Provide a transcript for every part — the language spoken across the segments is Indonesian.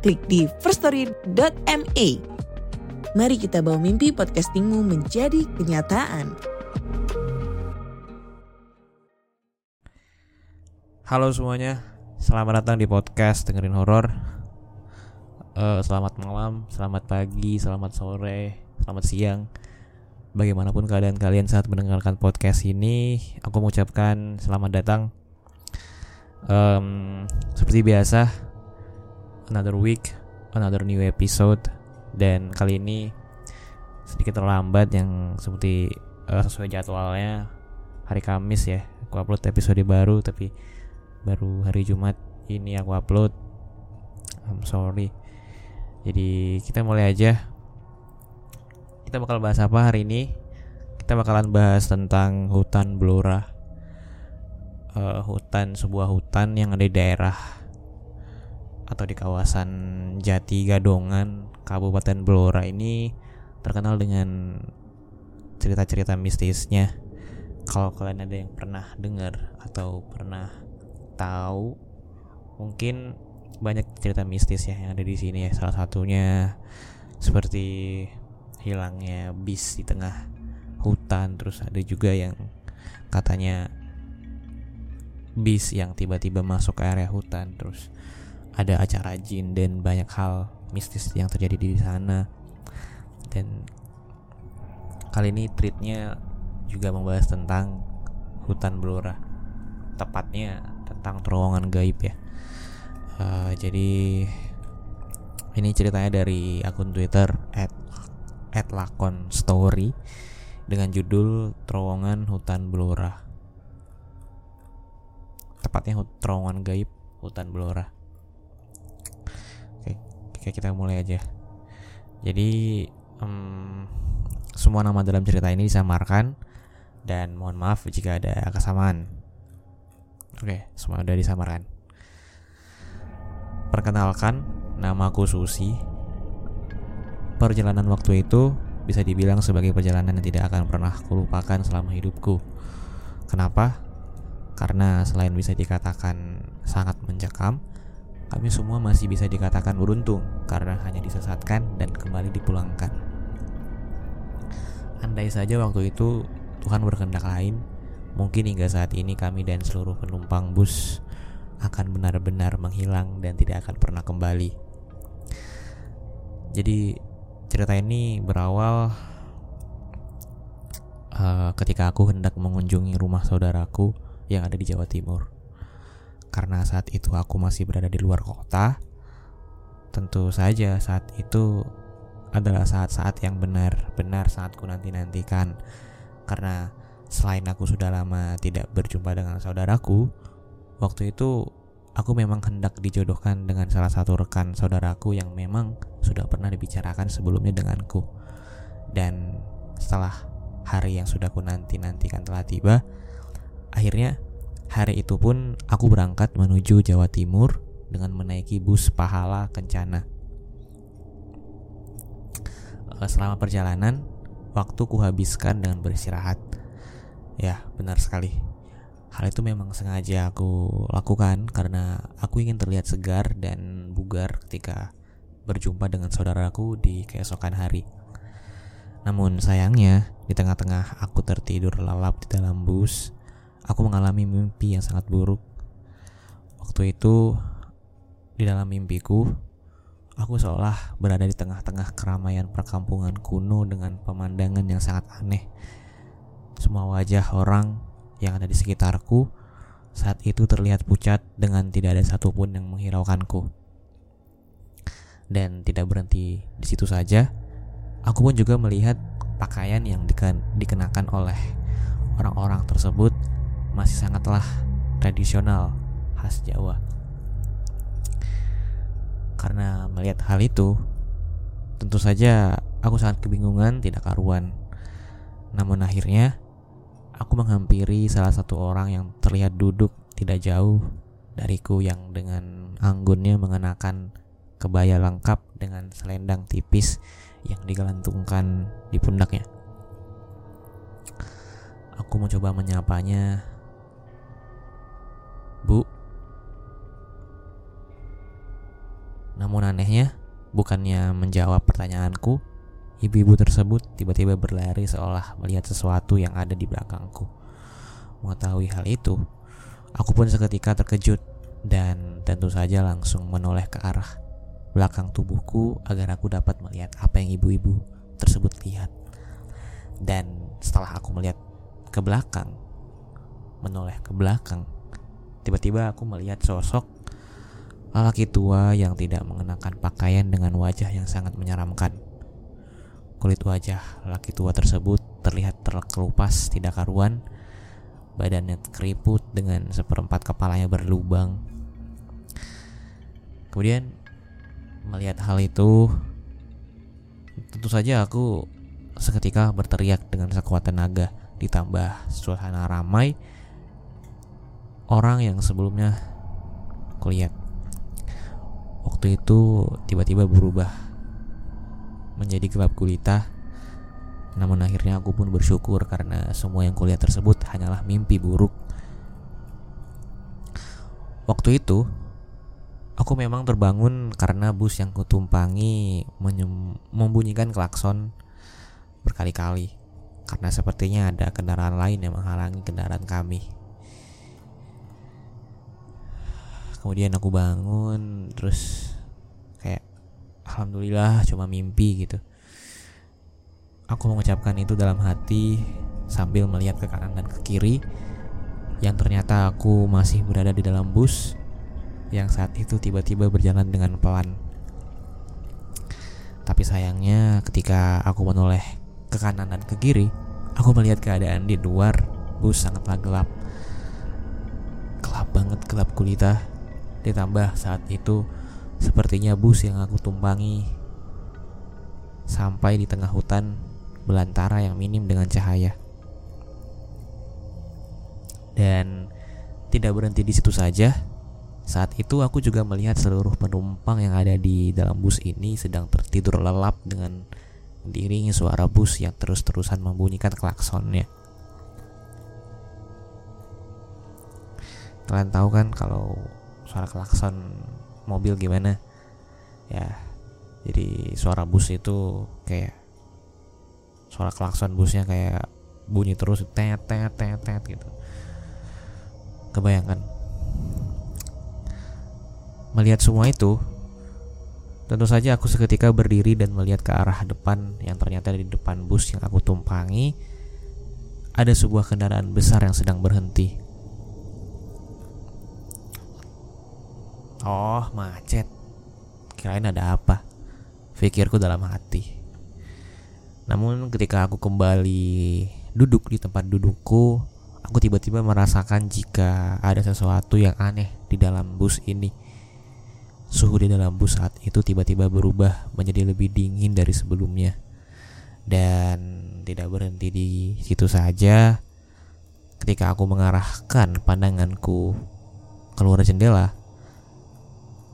klik di firststory.me. Mari kita bawa mimpi podcastingmu menjadi kenyataan. Halo semuanya, selamat datang di podcast dengerin horor. Eh, selamat malam, selamat pagi, selamat sore, selamat siang. Bagaimanapun keadaan kalian saat mendengarkan podcast ini, aku mengucapkan selamat datang. Em, seperti biasa, another week, another new episode, dan kali ini sedikit terlambat yang seperti eh, sesuai jadwalnya hari Kamis ya. Aku upload episode baru, tapi baru hari Jumat ini aku upload. I'm sorry. Jadi kita mulai aja. Kita bakal bahas apa hari ini? Kita bakalan bahas tentang hutan Blora. Eh, hutan sebuah hutan yang ada di daerah atau di kawasan Jati Gadongan, Kabupaten Blora ini terkenal dengan cerita-cerita mistisnya. Kalau kalian ada yang pernah dengar atau pernah tahu, mungkin banyak cerita mistis ya yang ada di sini ya. Salah satunya seperti hilangnya bis di tengah hutan, terus ada juga yang katanya bis yang tiba-tiba masuk ke area hutan, terus ada acara jin dan banyak hal mistis yang terjadi di sana. Dan kali ini treatnya juga membahas tentang hutan Blora, tepatnya tentang terowongan gaib ya. Uh, jadi ini ceritanya dari akun Twitter at, lakon story dengan judul terowongan hutan Blora. Tepatnya terowongan gaib hutan Blora. Oke, kita mulai aja. Jadi em, semua nama dalam cerita ini disamarkan dan mohon maaf jika ada kesamaan. Oke, semua udah disamarkan. Perkenalkan, namaku Susi. Perjalanan waktu itu bisa dibilang sebagai perjalanan yang tidak akan pernah kulupakan selama hidupku. Kenapa? Karena selain bisa dikatakan sangat mencekam, kami semua masih bisa dikatakan beruntung karena hanya disesatkan dan kembali dipulangkan. Andai saja waktu itu Tuhan berkehendak lain, mungkin hingga saat ini kami dan seluruh penumpang bus akan benar-benar menghilang dan tidak akan pernah kembali. Jadi cerita ini berawal eh, ketika aku hendak mengunjungi rumah saudaraku yang ada di Jawa Timur. Karena saat itu aku masih berada di luar kota, tentu saja saat itu adalah saat-saat yang benar-benar sangat ku nanti-nantikan. Karena selain aku sudah lama tidak berjumpa dengan saudaraku, waktu itu aku memang hendak dijodohkan dengan salah satu rekan saudaraku yang memang sudah pernah dibicarakan sebelumnya denganku. Dan setelah hari yang sudah ku nanti-nantikan telah tiba, akhirnya hari itu pun aku berangkat menuju Jawa Timur dengan menaiki bus Pahala Kencana. Eh, Selama perjalanan, waktu kuhabiskan dengan beristirahat. Ya, benar sekali. Hal itu memang sengaja aku lakukan karena aku ingin terlihat segar dan bugar ketika berjumpa dengan saudaraku di keesokan hari. Namun sayangnya, di tengah-tengah aku tertidur lelap di dalam bus, aku mengalami mimpi yang sangat buruk. Waktu itu, di dalam mimpiku, aku seolah berada di tengah-tengah keramaian perkampungan kuno dengan pemandangan yang sangat aneh. Semua wajah orang yang ada di sekitarku saat itu terlihat pucat dengan tidak ada satupun yang menghiraukanku. Dan tidak berhenti di situ saja, aku pun juga melihat pakaian yang diken- dikenakan oleh orang-orang tersebut masih sangatlah tradisional khas Jawa. Karena melihat hal itu, tentu saja aku sangat kebingungan tidak karuan. Namun akhirnya aku menghampiri salah satu orang yang terlihat duduk tidak jauh dariku yang dengan anggunnya mengenakan kebaya lengkap dengan selendang tipis yang digelantungkan di pundaknya. Aku mencoba menyapanya. Bu. Namun anehnya, bukannya menjawab pertanyaanku, ibu-ibu tersebut tiba-tiba berlari seolah melihat sesuatu yang ada di belakangku. Mengetahui hal itu, aku pun seketika terkejut dan tentu saja langsung menoleh ke arah belakang tubuhku agar aku dapat melihat apa yang ibu-ibu tersebut lihat. Dan setelah aku melihat ke belakang, menoleh ke belakang, tiba-tiba aku melihat sosok lelaki tua yang tidak mengenakan pakaian dengan wajah yang sangat menyeramkan. Kulit wajah lelaki tua tersebut terlihat terkelupas tidak karuan, badannya keriput dengan seperempat kepalanya berlubang. Kemudian Melihat hal itu, tentu saja aku seketika berteriak dengan sekuat tenaga, ditambah suasana ramai orang yang sebelumnya kulihat. Waktu itu tiba-tiba berubah menjadi gelap gulita. Namun akhirnya aku pun bersyukur karena semua yang kulihat tersebut hanyalah mimpi buruk. Waktu itu Aku memang terbangun karena bus yang kutumpangi membunyikan klakson berkali-kali karena sepertinya ada kendaraan lain yang menghalangi kendaraan kami. Kemudian aku bangun terus kayak alhamdulillah cuma mimpi gitu. Aku mengucapkan itu dalam hati sambil melihat ke kanan dan ke kiri yang ternyata aku masih berada di dalam bus yang saat itu tiba-tiba berjalan dengan pelan. Tapi sayangnya ketika aku menoleh ke kanan dan ke kiri, aku melihat keadaan di luar bus sangatlah gelap. Gelap banget, gelap gulita. Ditambah saat itu sepertinya bus yang aku tumpangi sampai di tengah hutan belantara yang minim dengan cahaya. Dan tidak berhenti di situ saja, saat itu aku juga melihat seluruh penumpang yang ada di dalam bus ini sedang tertidur lelap dengan diiringi suara bus yang terus-terusan membunyikan klaksonnya. Kalian tahu kan kalau suara klakson mobil gimana? Ya, jadi suara bus itu kayak suara klakson busnya kayak bunyi terus tet tet tet tet gitu. Kebayangkan Melihat semua itu, tentu saja aku seketika berdiri dan melihat ke arah depan yang ternyata di depan bus yang aku tumpangi ada sebuah kendaraan besar yang sedang berhenti. Oh, macet. Kirain ada apa? Pikirku dalam hati. Namun ketika aku kembali duduk di tempat dudukku, aku tiba-tiba merasakan jika ada sesuatu yang aneh di dalam bus ini. Suhu di dalam bus saat itu tiba-tiba berubah menjadi lebih dingin dari sebelumnya. Dan tidak berhenti di situ saja. Ketika aku mengarahkan pandanganku keluar jendela,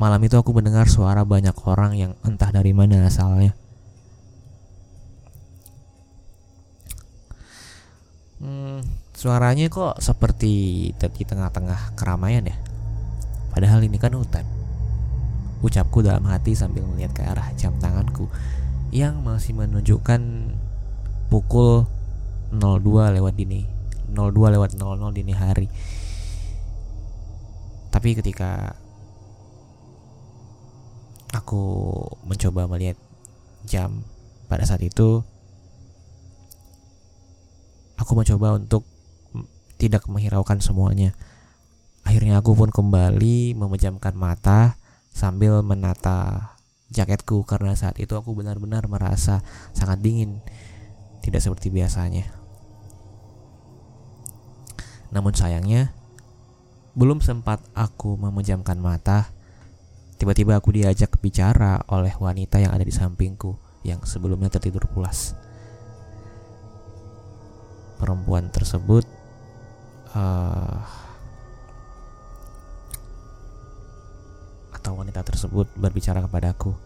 malam itu aku mendengar suara banyak orang yang entah dari mana asalnya. Hmm, suaranya kok seperti di tengah-tengah keramaian ya? Padahal ini kan hutan. Ucapku dalam hati sambil melihat ke arah jam tanganku yang masih menunjukkan pukul 02 lewat dini 02 lewat 00 dini hari. Tapi ketika aku mencoba melihat jam pada saat itu aku mencoba untuk tidak menghiraukan semuanya. Akhirnya aku pun kembali memejamkan mata sambil menata jaketku karena saat itu aku benar-benar merasa sangat dingin, tidak seperti biasanya. Namun sayangnya, belum sempat aku memejamkan mata, Tiba-tiba aku diajak bicara oleh wanita yang ada di sampingku yang sebelumnya tertidur pulas. Perempuan tersebut uh, atau wanita tersebut berbicara kepadaku.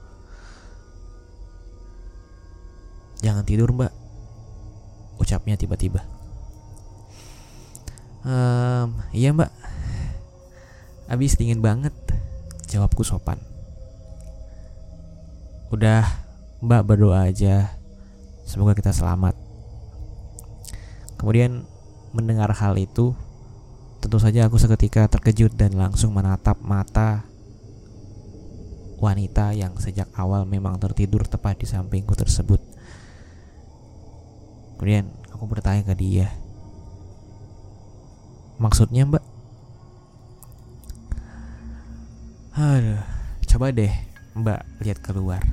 Jangan tidur mbak, ucapnya tiba-tiba. Ehm, iya mbak, abis dingin banget Jawabku sopan. Udah, Mbak berdoa aja. Semoga kita selamat. Kemudian mendengar hal itu, tentu saja aku seketika terkejut dan langsung menatap mata wanita yang sejak awal memang tertidur tepat di sampingku tersebut. Kemudian aku bertanya ke dia, "Maksudnya, Mbak?" Aduh, coba deh Mbak lihat keluar.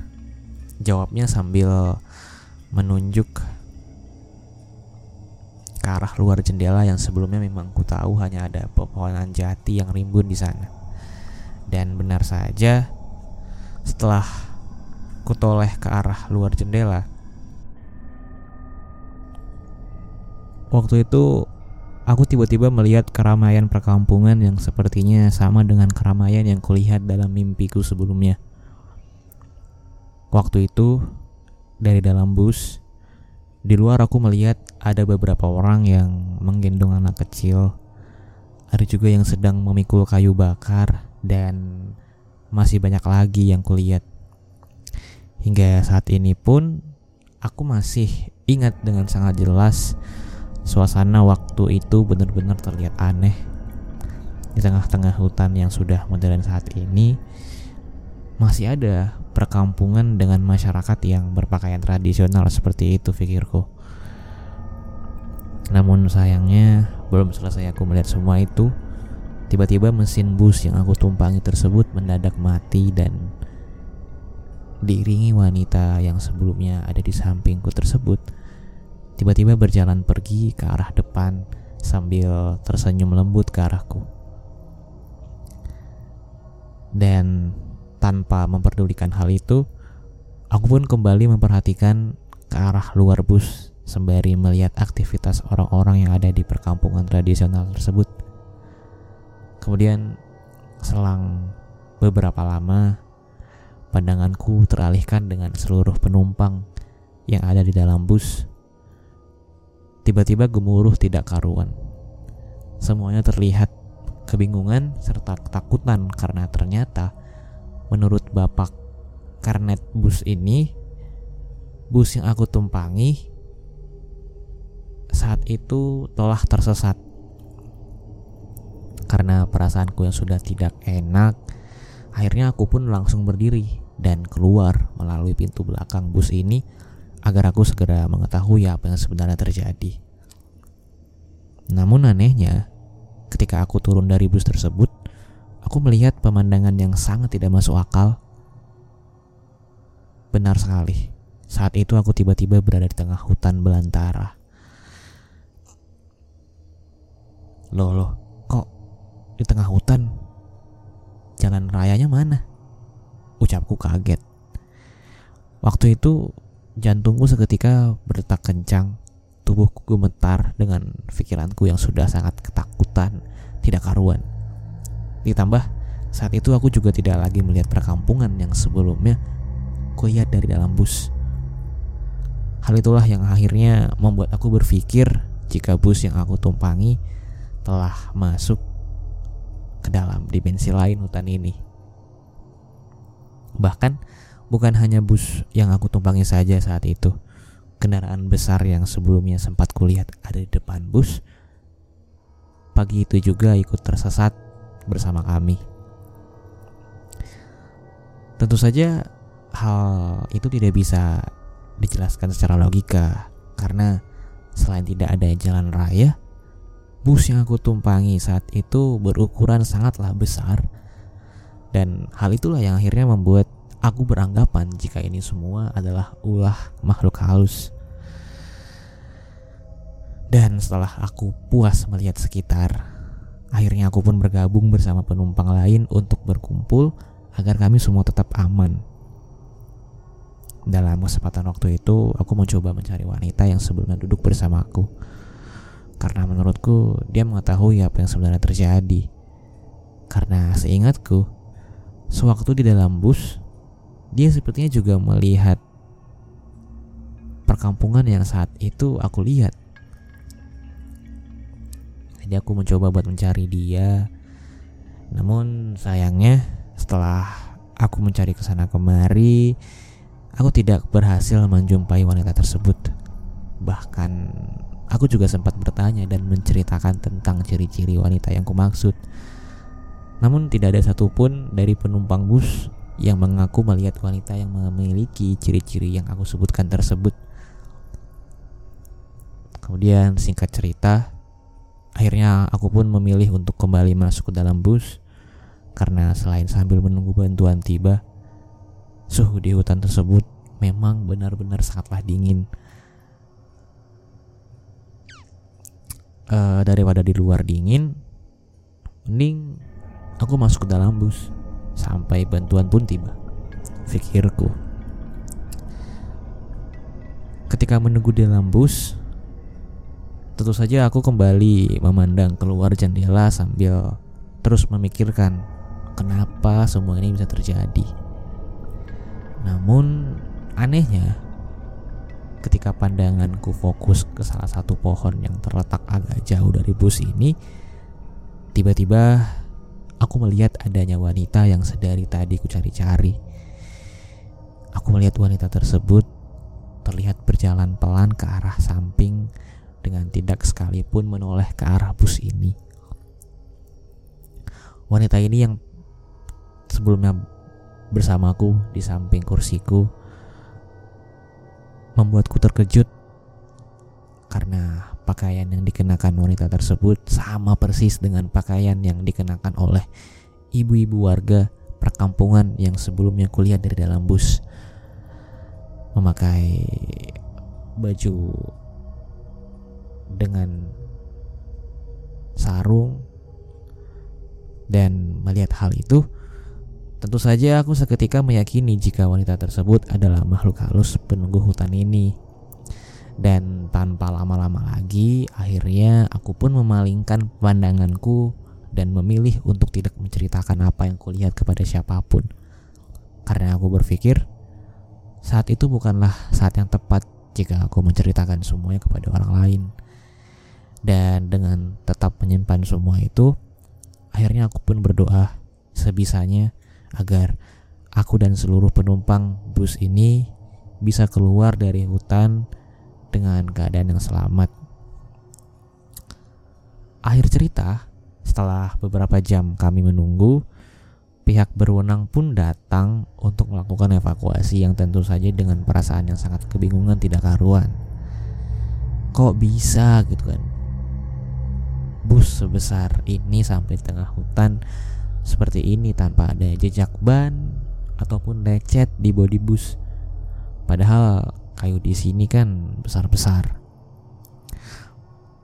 Jawabnya sambil menunjuk ke arah luar jendela yang sebelumnya memang ku tahu hanya ada pepohonan jati yang rimbun di sana. Dan benar saja, setelah ku toleh ke arah luar jendela, waktu itu Aku tiba-tiba melihat keramaian perkampungan yang sepertinya sama dengan keramaian yang kulihat dalam mimpiku sebelumnya. Waktu itu, dari dalam bus, di luar aku melihat ada beberapa orang yang menggendong anak kecil. Ada juga yang sedang memikul kayu bakar dan masih banyak lagi yang kulihat. Hingga saat ini pun aku masih ingat dengan sangat jelas Suasana waktu itu benar-benar terlihat aneh. Di tengah-tengah hutan yang sudah modern saat ini, masih ada perkampungan dengan masyarakat yang berpakaian tradisional seperti itu pikirku. Namun sayangnya belum selesai aku melihat semua itu, tiba-tiba mesin bus yang aku tumpangi tersebut mendadak mati dan diiringi wanita yang sebelumnya ada di sampingku tersebut tiba-tiba berjalan pergi ke arah depan sambil tersenyum lembut ke arahku. Dan tanpa memperdulikan hal itu, aku pun kembali memperhatikan ke arah luar bus sembari melihat aktivitas orang-orang yang ada di perkampungan tradisional tersebut. Kemudian selang beberapa lama, pandanganku teralihkan dengan seluruh penumpang yang ada di dalam bus Tiba-tiba gemuruh tidak karuan. Semuanya terlihat kebingungan serta ketakutan karena ternyata menurut bapak karnet bus ini bus yang aku tumpangi saat itu telah tersesat karena perasaanku yang sudah tidak enak akhirnya aku pun langsung berdiri dan keluar melalui pintu belakang bus ini agar aku segera mengetahui apa yang sebenarnya terjadi. Namun anehnya, ketika aku turun dari bus tersebut, aku melihat pemandangan yang sangat tidak masuk akal. Benar sekali, saat itu aku tiba-tiba berada di tengah hutan belantara. Loh, loh, kok di tengah hutan? Jalan rayanya mana? Ucapku kaget. Waktu itu Jantungku seketika berdetak kencang, tubuhku gemetar dengan pikiranku yang sudah sangat ketakutan, tidak karuan. Ditambah, saat itu aku juga tidak lagi melihat perkampungan yang sebelumnya kulihat dari dalam bus. Hal itulah yang akhirnya membuat aku berpikir jika bus yang aku tumpangi telah masuk ke dalam dimensi lain hutan ini. Bahkan Bukan hanya bus yang aku tumpangi saja saat itu. Kendaraan besar yang sebelumnya sempat kulihat ada di depan bus, pagi itu juga ikut tersesat bersama kami. Tentu saja hal itu tidak bisa dijelaskan secara logika karena selain tidak ada jalan raya, bus yang aku tumpangi saat itu berukuran sangatlah besar dan hal itulah yang akhirnya membuat Aku beranggapan jika ini semua adalah ulah makhluk halus. Dan setelah aku puas melihat sekitar, akhirnya aku pun bergabung bersama penumpang lain untuk berkumpul agar kami semua tetap aman. Dalam kesempatan waktu itu, aku mencoba mencari wanita yang sebelumnya duduk bersamaku. Karena menurutku, dia mengetahui apa yang sebenarnya terjadi. Karena seingatku, sewaktu di dalam bus, dia sepertinya juga melihat perkampungan yang saat itu aku lihat. Jadi aku mencoba buat mencari dia. Namun sayangnya setelah aku mencari ke sana kemari, aku tidak berhasil menjumpai wanita tersebut. Bahkan aku juga sempat bertanya dan menceritakan tentang ciri-ciri wanita yang kumaksud. Namun tidak ada satupun dari penumpang bus yang mengaku melihat wanita yang memiliki ciri-ciri yang aku sebutkan tersebut. Kemudian singkat cerita, akhirnya aku pun memilih untuk kembali masuk ke dalam bus karena selain sambil menunggu bantuan tiba, Suhu di hutan tersebut memang benar-benar sangatlah dingin. Uh, daripada di luar dingin, mending aku masuk ke dalam bus sampai bantuan pun tiba. Pikirku. Ketika menunggu di dalam bus, tentu saja aku kembali memandang keluar jendela sambil terus memikirkan kenapa semua ini bisa terjadi. Namun anehnya ketika pandanganku fokus ke salah satu pohon yang terletak agak jauh dari bus ini, tiba-tiba aku melihat adanya wanita yang sedari tadi ku cari-cari. Aku melihat wanita tersebut terlihat berjalan pelan ke arah samping dengan tidak sekalipun menoleh ke arah bus ini. Wanita ini yang sebelumnya bersamaku di samping kursiku membuatku terkejut karena pakaian yang dikenakan wanita tersebut sama persis dengan pakaian yang dikenakan oleh ibu-ibu warga perkampungan yang sebelumnya kuliah dari dalam bus memakai baju dengan sarung dan melihat hal itu Tentu saja aku seketika meyakini jika wanita tersebut adalah makhluk halus penunggu hutan ini. Dan tanpa lama-lama lagi, akhirnya aku pun memalingkan pandanganku dan memilih untuk tidak menceritakan apa yang kulihat kepada siapa pun. Karena aku berpikir, saat itu bukanlah saat yang tepat jika aku menceritakan semuanya kepada orang lain. Dan dengan tetap menyimpan semua itu, akhirnya aku pun berdoa sebisanya agar aku dan seluruh penumpang bus ini bisa keluar dari hutan dengan keadaan yang selamat. Akhir cerita, setelah beberapa jam kami menunggu, pihak berwenang pun datang untuk melakukan evakuasi yang tentu saja dengan perasaan yang sangat kebingungan tidak karuan. Kok bisa gitu kan? Bus sebesar ini sampai tengah hutan seperti ini tanpa ada jejak ban ataupun lecet di bodi bus. Padahal kayu di sini kan besar-besar.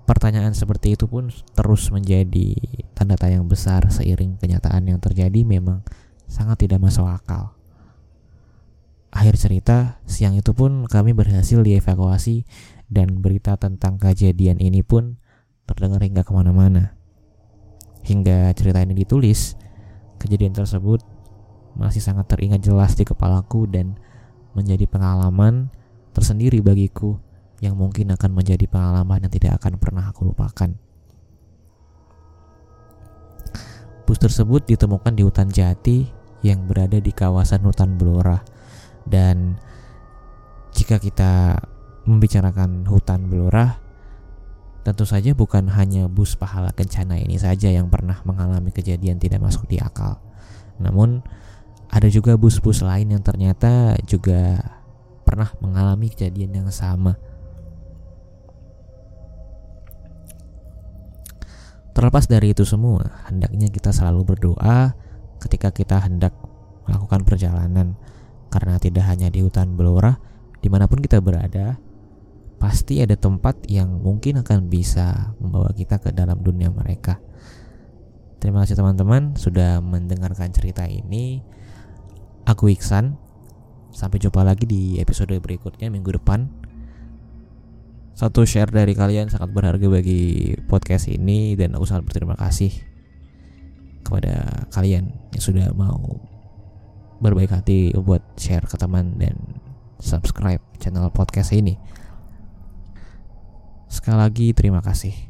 Pertanyaan seperti itu pun terus menjadi tanda tanya besar seiring kenyataan yang terjadi memang sangat tidak masuk akal. Akhir cerita, siang itu pun kami berhasil dievakuasi dan berita tentang kejadian ini pun terdengar hingga ke mana-mana. Hingga cerita ini ditulis, Kejadian tersebut masih sangat teringat jelas di kepalaku dan menjadi pengalaman tersendiri bagiku yang mungkin akan menjadi pengalaman yang tidak akan pernah aku lupakan. Bus tersebut ditemukan di hutan jati yang berada di kawasan hutan Belora dan jika kita membicarakan hutan Belora Tentu saja bukan hanya bus pahala kencana ini saja yang pernah mengalami kejadian tidak masuk di akal. Namun ada juga bus-bus lain yang ternyata juga pernah mengalami kejadian yang sama. Terlepas dari itu semua, hendaknya kita selalu berdoa ketika kita hendak melakukan perjalanan karena tidak hanya di hutan belora, di mana pun kita berada, pasti ada tempat yang mungkin akan bisa membawa kita ke dalam dunia mereka. Terima kasih teman-teman sudah mendengarkan cerita ini. Aku Iksan. Sampai jumpa lagi di episode berikutnya minggu depan. Satu share dari kalian sangat berharga bagi podcast ini dan aku sangat berterima kasih kepada kalian yang sudah mau berbaik hati buat share ke teman dan subscribe channel podcast ini. Sekali lagi terima kasih.